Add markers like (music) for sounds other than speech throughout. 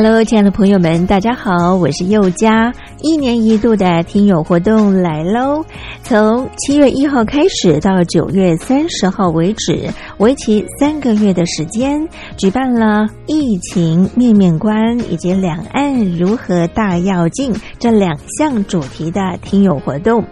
Hello，亲爱的朋友们，大家好，我是佑佳。一年一度的听友活动来喽，从七月一号开始到九月三十号为止，为期三个月的时间，举办了疫情面面观以及两岸如何大要进这两项主题的听友活动。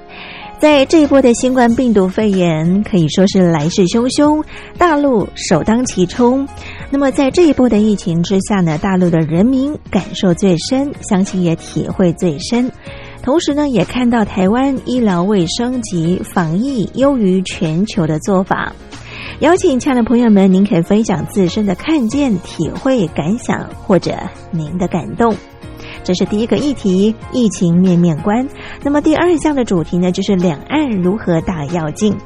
在这一波的新冠病毒肺炎可以说是来势汹汹，大陆首当其冲。那么在这一波的疫情之下呢，大陆的人民感受最深，相信也体会最深。同时呢，也看到台湾医疗卫生及防疫优于全球的做法。邀请亲爱的朋友们，您可以分享自身的看见、体会、感想，或者您的感动。这是第一个议题，疫情面面观。那么第二项的主题呢，就是两岸如何大跃进。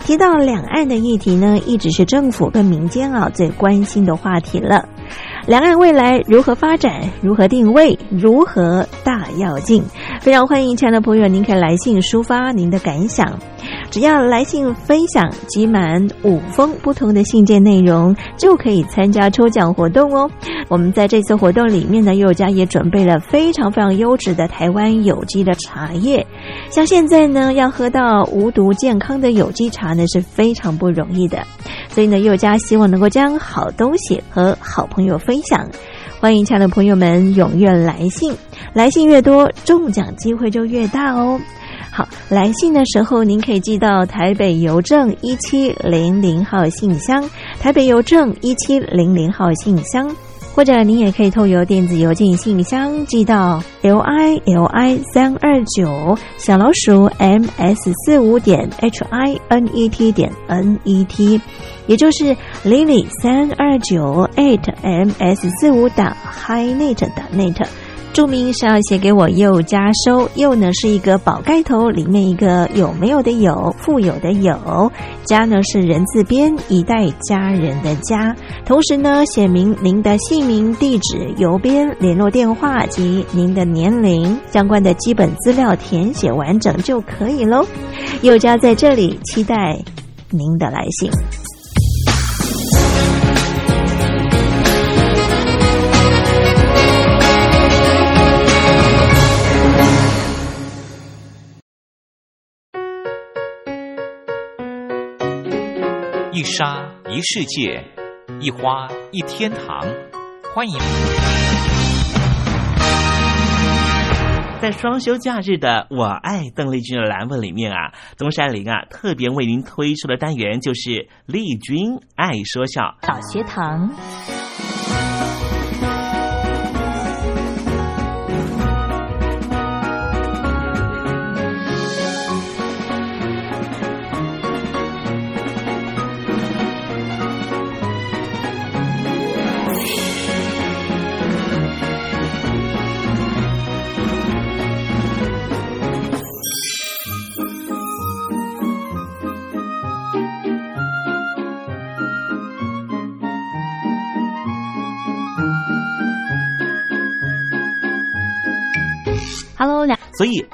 提到两岸的议题呢，一直是政府跟民间啊最关心的话题了。两岸未来如何发展？如何定位？如何大要进？非常欢迎亲爱的朋友，您可以来信抒发您的感想。只要来信分享集满五封不同的信件内容，就可以参加抽奖活动哦。我们在这次活动里面呢，佑家也准备了非常非常优质的台湾有机的茶叶。像现在呢，要喝到无毒健康的有机茶呢，是非常不容易的。所以呢，佑家希望能够将好东西和好朋友分享。欢迎亲爱的朋友们踊跃来信，来信越多，中奖机会就越大哦。好，来信的时候您可以寄到台北邮政一七零零号信箱，台北邮政一七零零号信箱，或者您也可以透由电子邮件信箱寄到 l i l i 三二九小老鼠 m s 四五点 h i n e t 点 n e t，也就是 lily 三二九 eight m s 四五打 hinet 打 net。注明是要写给我又加收，又呢是一个宝盖头，里面一个有没有的有，富有的有，家呢是人字边一代家人的家，同时呢写明您的姓名、地址、邮编、联络电话及您的年龄，相关的基本资料填写完整就可以喽。又家在这里期待您的来信。一沙一世界，一花一天堂。欢迎在双休假日的“我爱邓丽君”的栏目里面啊，东山林啊特别为您推出的单元就是“丽君爱说笑”小学堂。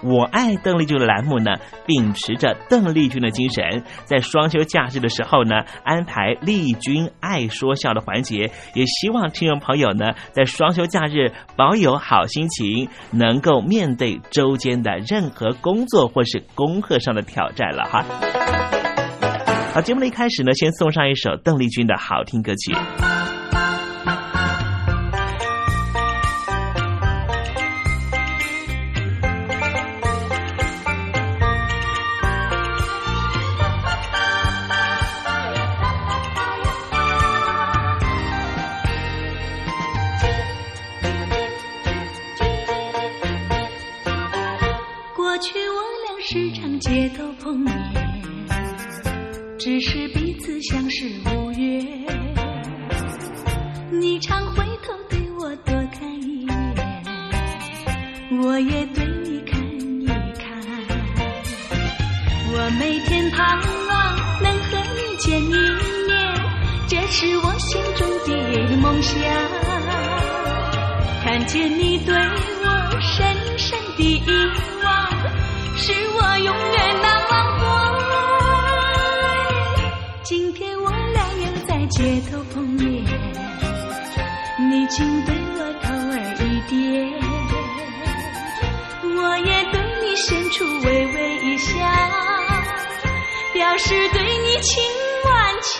我爱邓丽君的栏目呢，秉持着邓丽君的精神，在双休假日的时候呢，安排丽君爱说笑的环节，也希望听众朋友呢，在双休假日保有好心情，能够面对周间的任何工作或是功课上的挑战了哈。好，节目的一开始呢，先送上一首邓丽君的好听歌曲。你竟对我投点，我也对你伸出微微一笑，表示对你情万千。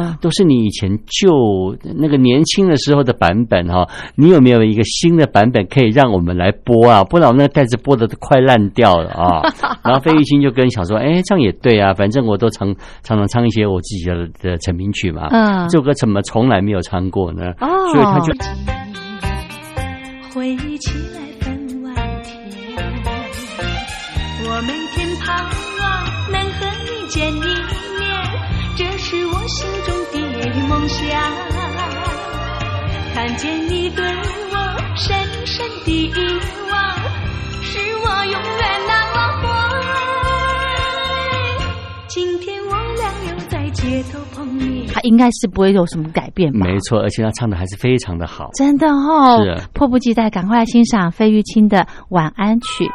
啊，都是你以前旧那个年轻的时候的版本哈、你有没有一个新的版本可以让我们来播啊？不然我们那个袋子播的都快烂掉了啊！(laughs) 然后费玉清就跟想说，哎，这样也对啊，反正我都常常常唱一些我自己的的成名曲嘛，嗯这首歌怎么从来没有唱过呢？哦所以他就回忆起来分外甜。我每天盼望能和你见一面，我心中的梦想。看见你对我深深的遗忘，是我永远难忘怀。今天我俩又在街头碰面。他应该是不会有什么改变吧？没错，而且他唱的还是非常的好。真的哦，是迫不及待，赶快来欣赏费玉清的《晚安曲》。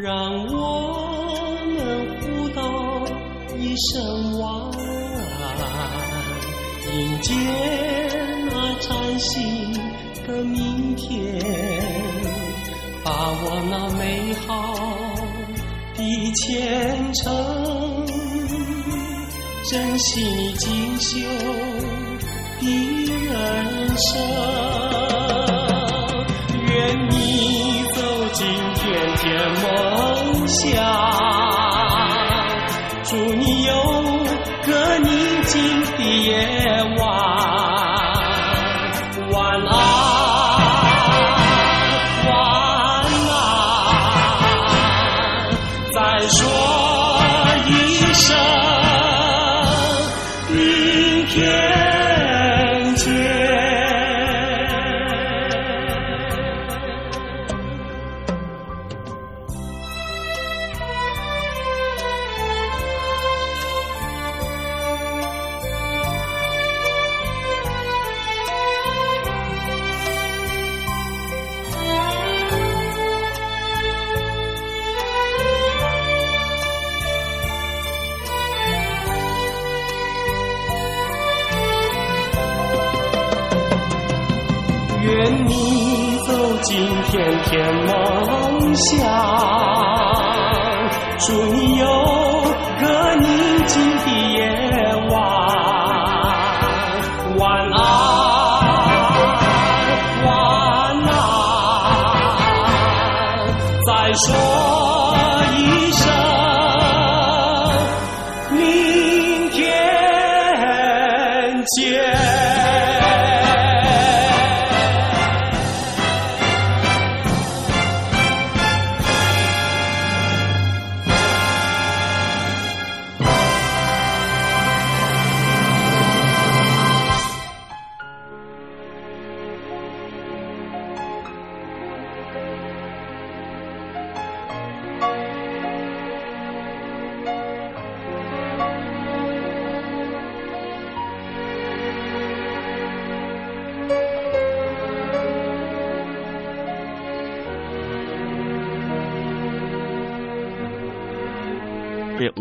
让我们互道一声晚安，迎接那崭新的明天，把握那美好的前程，珍惜你锦绣的人生。梦想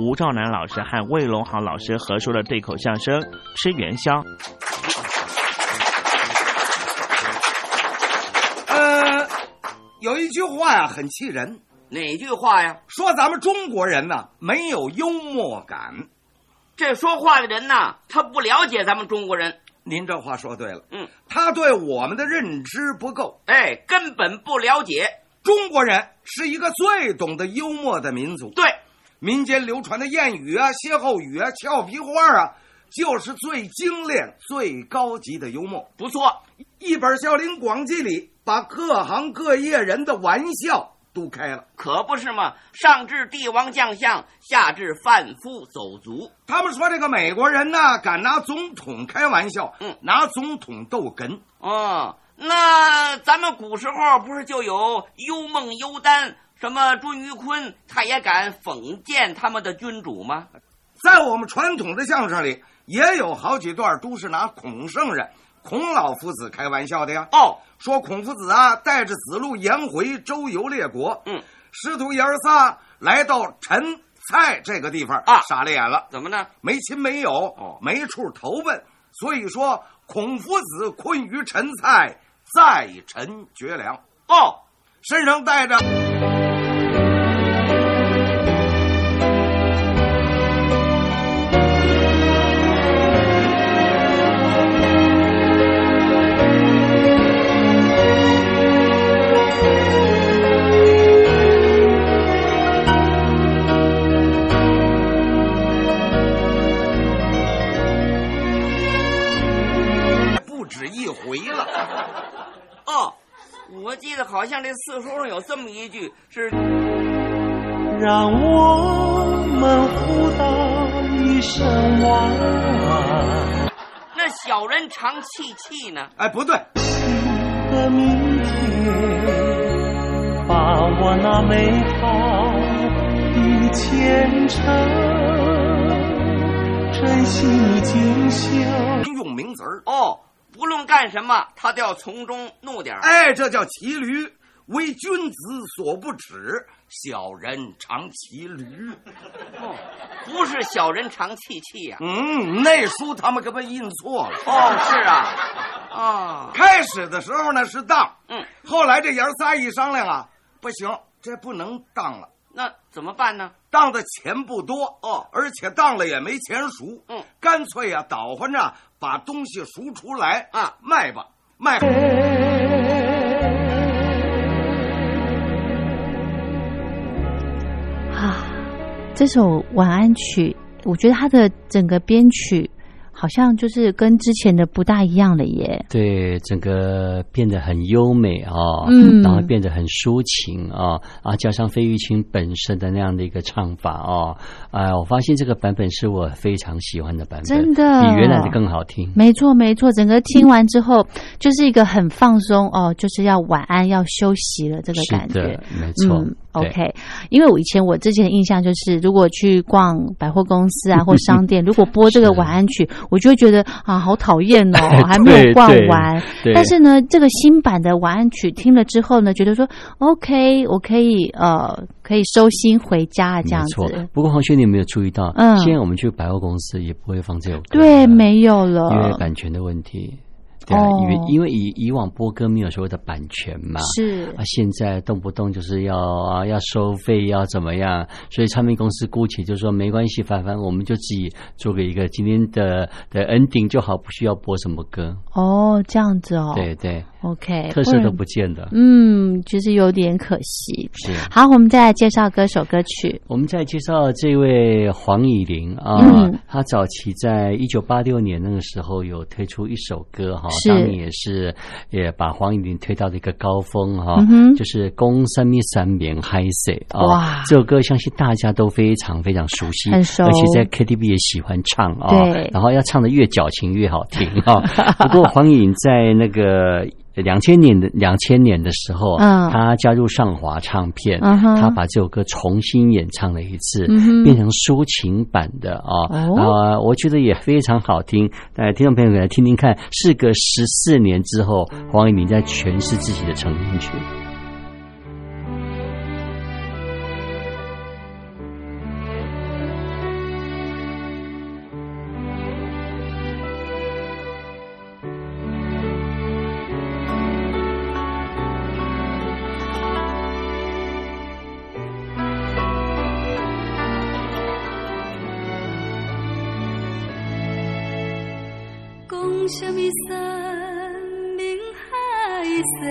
吴兆南老师和魏龙豪老师合说的对口相声《吃元宵》。呃，有一句话呀，很气人，哪句话呀？说咱们中国人呢没有幽默感。这说话的人呐，他不了解咱们中国人，您这话说对了，嗯，他对我们的认知不够。哎，根本不了解。中国人是一个最懂得幽默的民族，对，民间流传的谚语啊、歇后语啊、俏皮话啊，就是最精炼、最高级的幽默。不错，一本《笑林广记》里把各行各业人的玩笑都开了，可不是嘛？上至帝王将相，下至贩夫走卒。他们说这个美国人呢，敢拿总统开玩笑，嗯，拿总统逗哏。哦，那咱们古时候不是就有幽梦、幽丹，什么朱于坤，他也敢讽谏他们的君主吗？在我们传统的相声里，也有好几段都是拿孔圣人、孔老夫子开玩笑的呀。哦，说孔夫子啊，带着子路颜回周游列国，嗯，师徒爷儿仨来到陈蔡这个地方啊，傻了眼了。怎么呢？没亲没友，哦，没处投奔，所以说孔夫子困于陈蔡，在陈绝粮。哦，身上带着。回了。哦，我记得好像这四书上有这么一句是。让我们互道一声晚安。那小人常气气呢？哎，不对。的明天，把我那美好的前程，珍惜你今宵。用名词儿哦，不论干什么，他都要从中弄点儿。哎，这叫骑驴，为君子所不耻，小人常骑驴。哦，不是小人常气气呀。嗯，那书他们可被印错了。哦，是啊。啊，开始的时候呢是当，嗯，后来这爷仨一商量啊，不行，这不能当了。那怎么办呢？当的钱不多哦，而且当了也没钱赎，嗯，干脆呀、啊，倒换着把东西赎出来啊，卖吧，卖。啊，这首晚安曲，我觉得它的整个编曲。好像就是跟之前的不大一样了耶。对，整个变得很优美啊、哦，嗯，然后变得很抒情啊，啊，加上费玉清本身的那样的一个唱法哦，啊，我发现这个版本是我非常喜欢的版本，真的比原来的更好听。没错，没错，整个听完之后就是一个很放松哦，就是要晚安，要休息了这个感觉，没错。嗯 OK，因为我以前我之前的印象就是，如果去逛百货公司啊 (laughs) 或商店，如果播这个晚安曲，我就会觉得啊好讨厌哦，(laughs) 还没有逛完。但是呢，这个新版的晚安曲听了之后呢，觉得说 OK，我可以呃可以收心回家这样子。不过黄轩，你有没有注意到？嗯，现在我们去百货公司也不会放这首歌，对，没有了，因为版权的问题。对啊，因为因为以以往播歌没有所谓的版权嘛，是。啊，现在动不动就是要啊要收费要怎么样，所以唱片公司姑且就说没关系，凡凡我们就自己做个一个今天的的 ending 就好，不需要播什么歌。哦，这样子哦，对对，OK，特色都不见的，嗯，就是有点可惜。是，好，我们再来介绍歌手歌曲。我们再介绍这位黄以玲啊，嗯、他早期在一九八六年那个时候有推出一首歌哈。是当年也是也把黄以玲推到了一个高峰哈，嗯、就是《公三米三棉嗨水》啊，哇，这首歌相信大家都非常非常熟悉，很熟，而且在 KTV 也喜欢唱啊，对，然后要唱的越矫情越好听啊。(laughs) 不过黄以玲在那个。两千年的两千年的时候，嗯，他加入上华唱片，嗯、他把这首歌重新演唱了一次，嗯、变成抒情版的啊，我觉得也非常好听。呃，听众朋友们来听听看，事隔十四年之后，黄一鸣在诠释自己的成名曲。海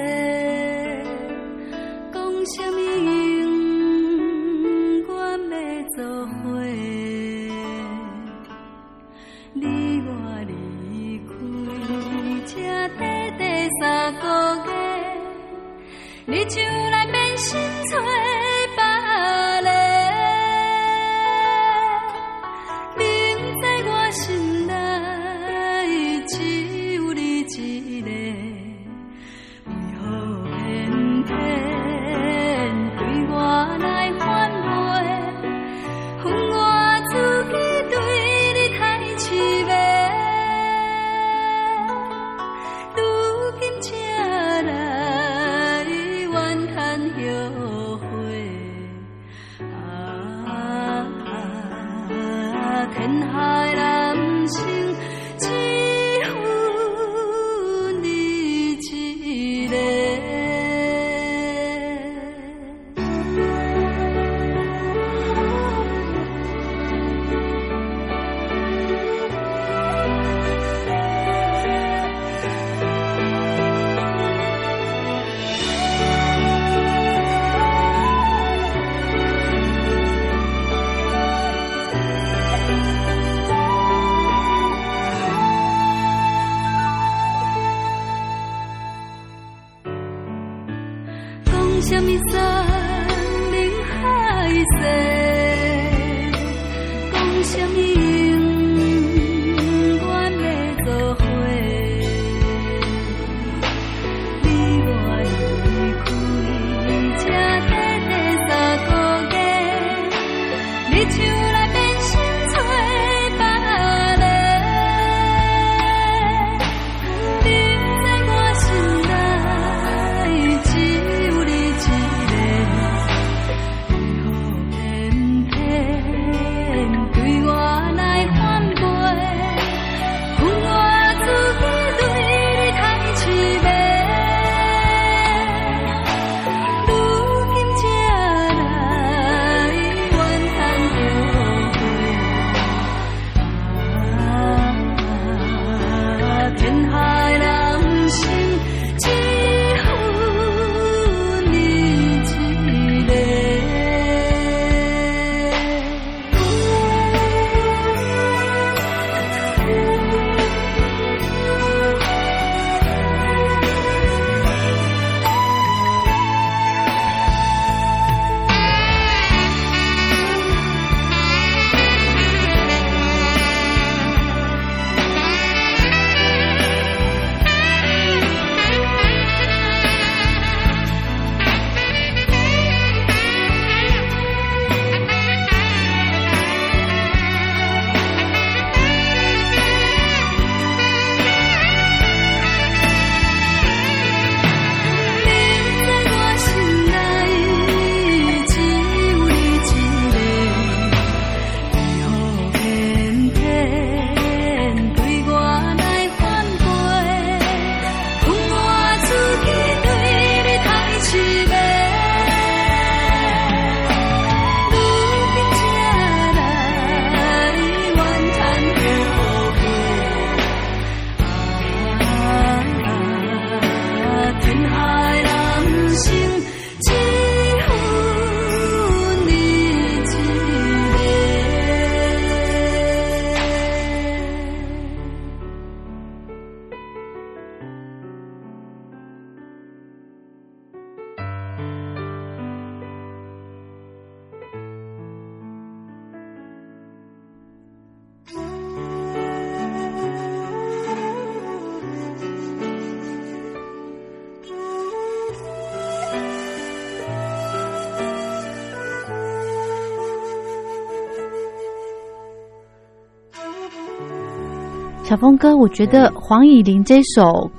小峰哥，我觉得黄以玲这首《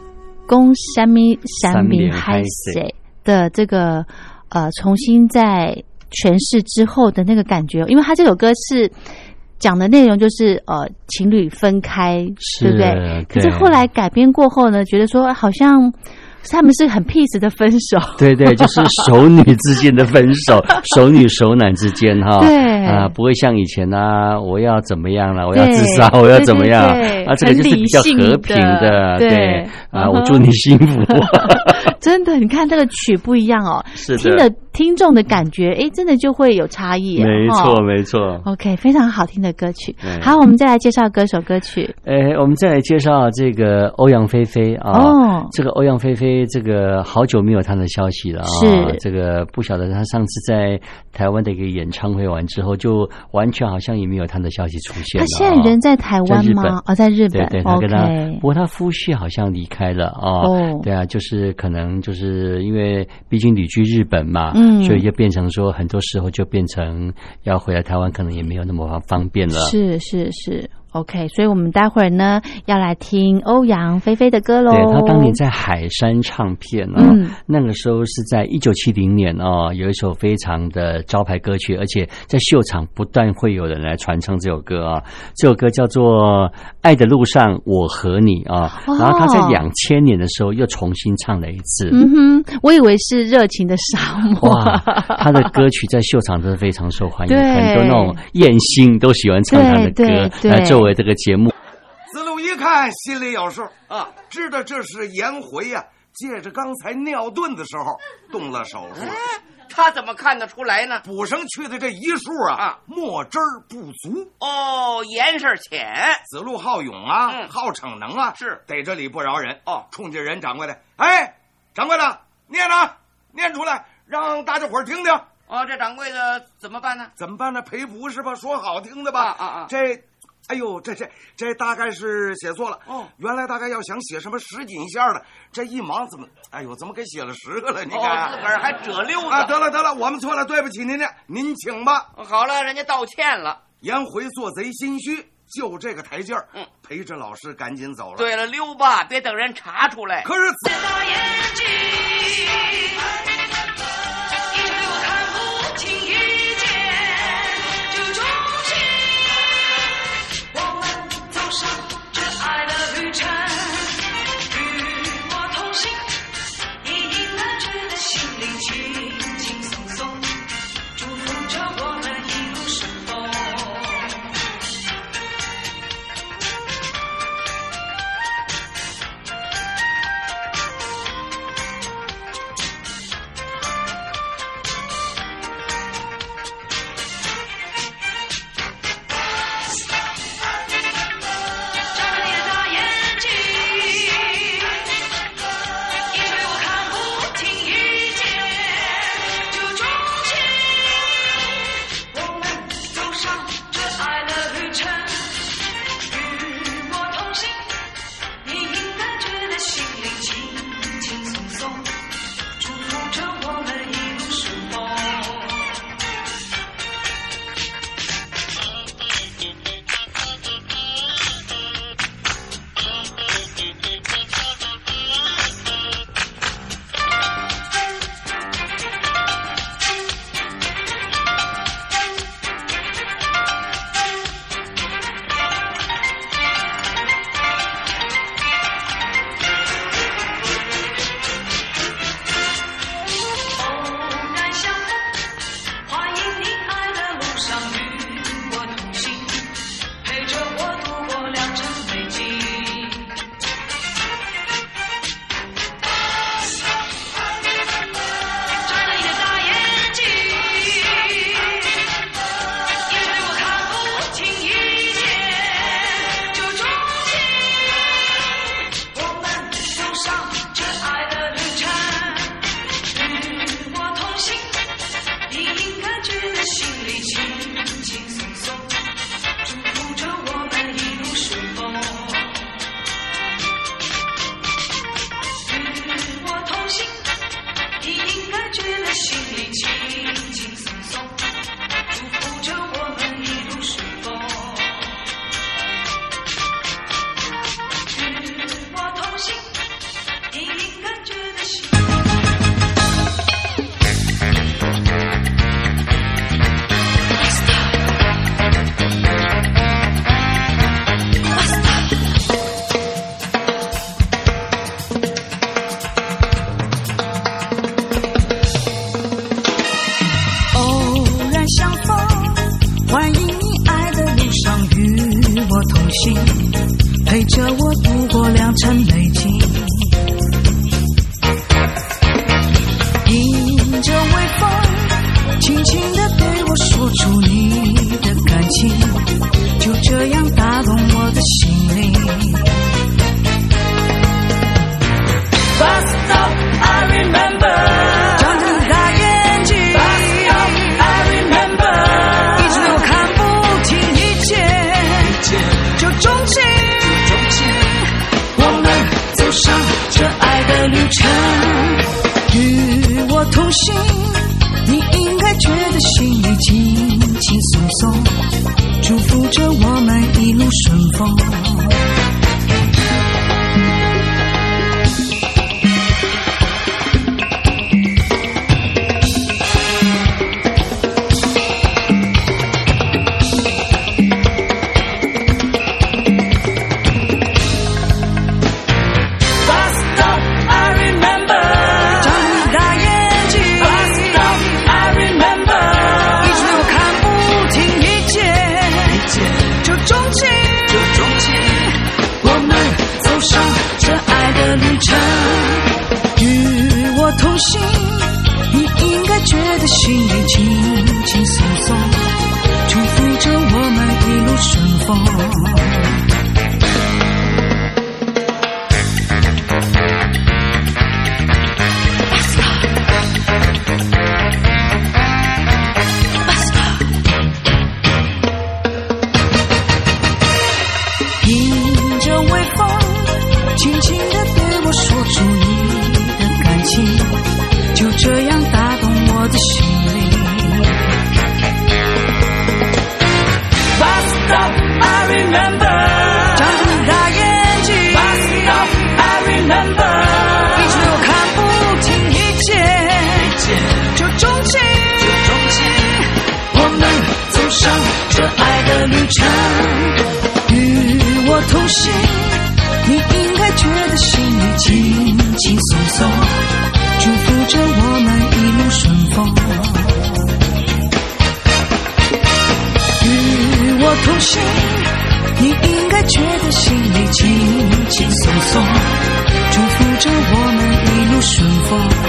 攻山咪山咪嗨谁》的这个呃重新在诠释之后的那个感觉，因为他这首歌是讲的内容就是呃情侣分开，对不对？可是后来改编过后呢，觉得说好像。他们是很 peace 的分手，对对，就是熟女之间的分手，(laughs) 熟女熟男之间哈，对。啊，不会像以前啊，我要怎么样了，我要自杀，我要怎么样？啊？这个就是比较和平的，对。啊，我祝你幸福。(laughs) 真的，你看这个曲不一样哦，是的。听的听众的感觉，哎，真的就会有差异。没错，哦没错。OK，非常好听的歌曲。好，我们再来介绍歌手歌曲。哎，我们再来介绍这个欧阳菲菲啊。哦这个欧阳菲菲，这个好久没有她的消息了啊。是这个不晓得她上次在台湾的一个演唱会完之后，就完全好像也没有她的消息出现他了、现在人在台湾吗？哦，在日本。对对，他跟她不过她夫婿好像离开了啊。哦对啊，就是可能就是因为毕竟旅居日本嘛，嗯所以就变成说很多时候就变成要回来台湾，可能也没有那么方便了。是是是，OK，所以我们待会儿呢要来听欧阳菲菲的歌喽。对他当年在海山唱片哦，嗯那个时候是在一九七零年哦，有一首非常的招牌歌曲，而且在秀场不断会有人来传唱这首歌啊。这首歌叫做《爱的路上我和你》啊，哦然后他在两千年的时候又重新唱了一次。嗯哼，我以为是热情的沙漠。哇，他的歌曲在秀场真的非常受欢迎，(laughs) 对很多那种艳星都喜欢唱他的歌对对作为这个节目。子路一看，心里有数啊，知道这是颜回呀、借着刚才尿遁的时候动了手术，他怎么看得出来呢？补上去的这一数啊，啊墨汁儿不足。哦，颜色浅。子路好勇啊，嗯好逞能啊，是逮着理不饶人哦冲着人掌柜的，哎，掌柜的，念呢，念出来，让大家伙儿听听。哦，这掌柜的怎么办呢？怎么办呢？赔不是吧？说好听的吧？啊啊啊这，哎呦，这这这大概是写错了。哦原来大概要想写什么十锦线的，这一忙怎么，哎呦，怎么给写了十个了？你哦，看，自个儿还折溜子。啊，得了得了，我们错了，对不起您呢，您请吧。好了，人家道歉了。颜回做贼心虚，就这个台阶儿，嗯，陪着老师赶紧走了。，对了，溜吧，别等人查出来。可是子大眼睛，一直对我看不听心，陪着我的旅程与我同行你应该觉得心里轻轻松松祝福着我们一路顺风。与我同行你应该觉得心里轻轻松松祝福着我们一路顺风。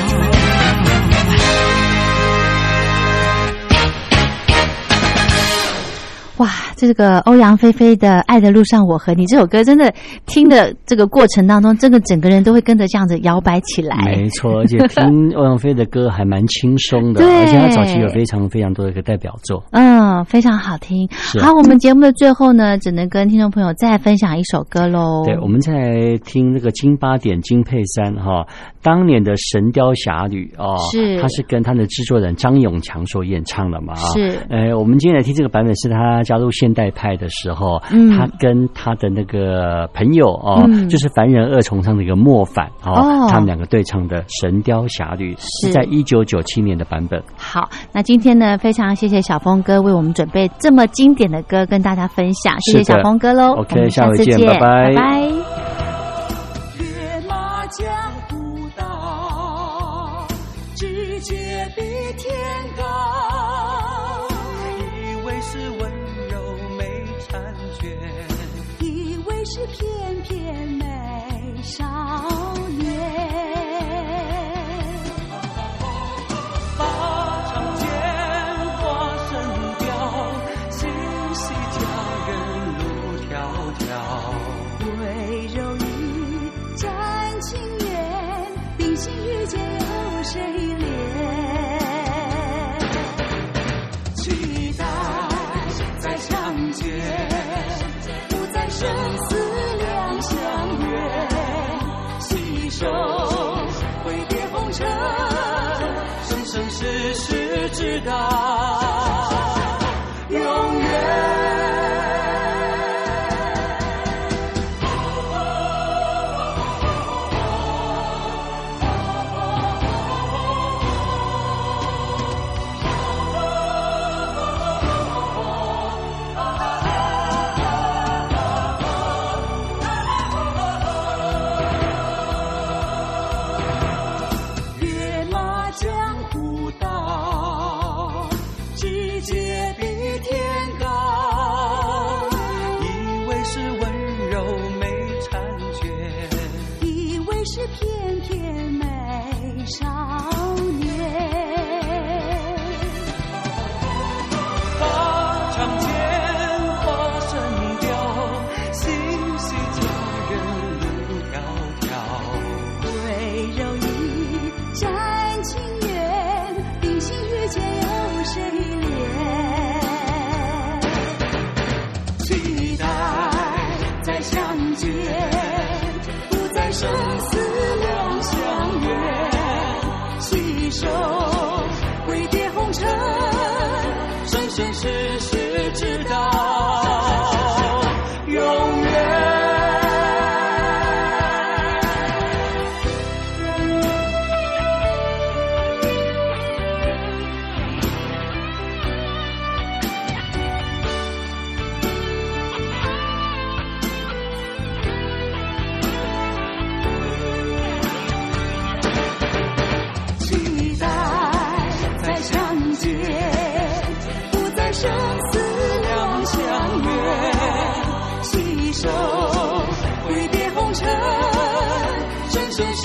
这个欧阳菲菲的《爱的路上我和你》这首歌，真的听的这个过程当中，真的整个人都会跟着这样子摇摆起来。没错，而且听欧阳菲的歌还蛮轻松的，而且他早期有非常非常多的一个代表作，嗯，非常好听。好，我们节目的最后呢，只能跟听众朋友再分享一首歌喽。对，我们在听那个金八点金佩珊哈。当年的《神雕侠侣》哦，是，他是跟他的制作人张永强所演唱的嘛？是，呃，我们今天来听这个版本，是他加入现代派的时候，嗯，他跟他的那个朋友哦，就是凡人二重唱的一个莫凡哦，他们两个对唱的《神雕侠侣》是在一九九七年的版本。好，那今天呢，非常谢谢小峰哥为我们准备这么经典的歌跟大家分享，谢谢小峰哥喽。OK，下次见，拜拜。知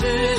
Master.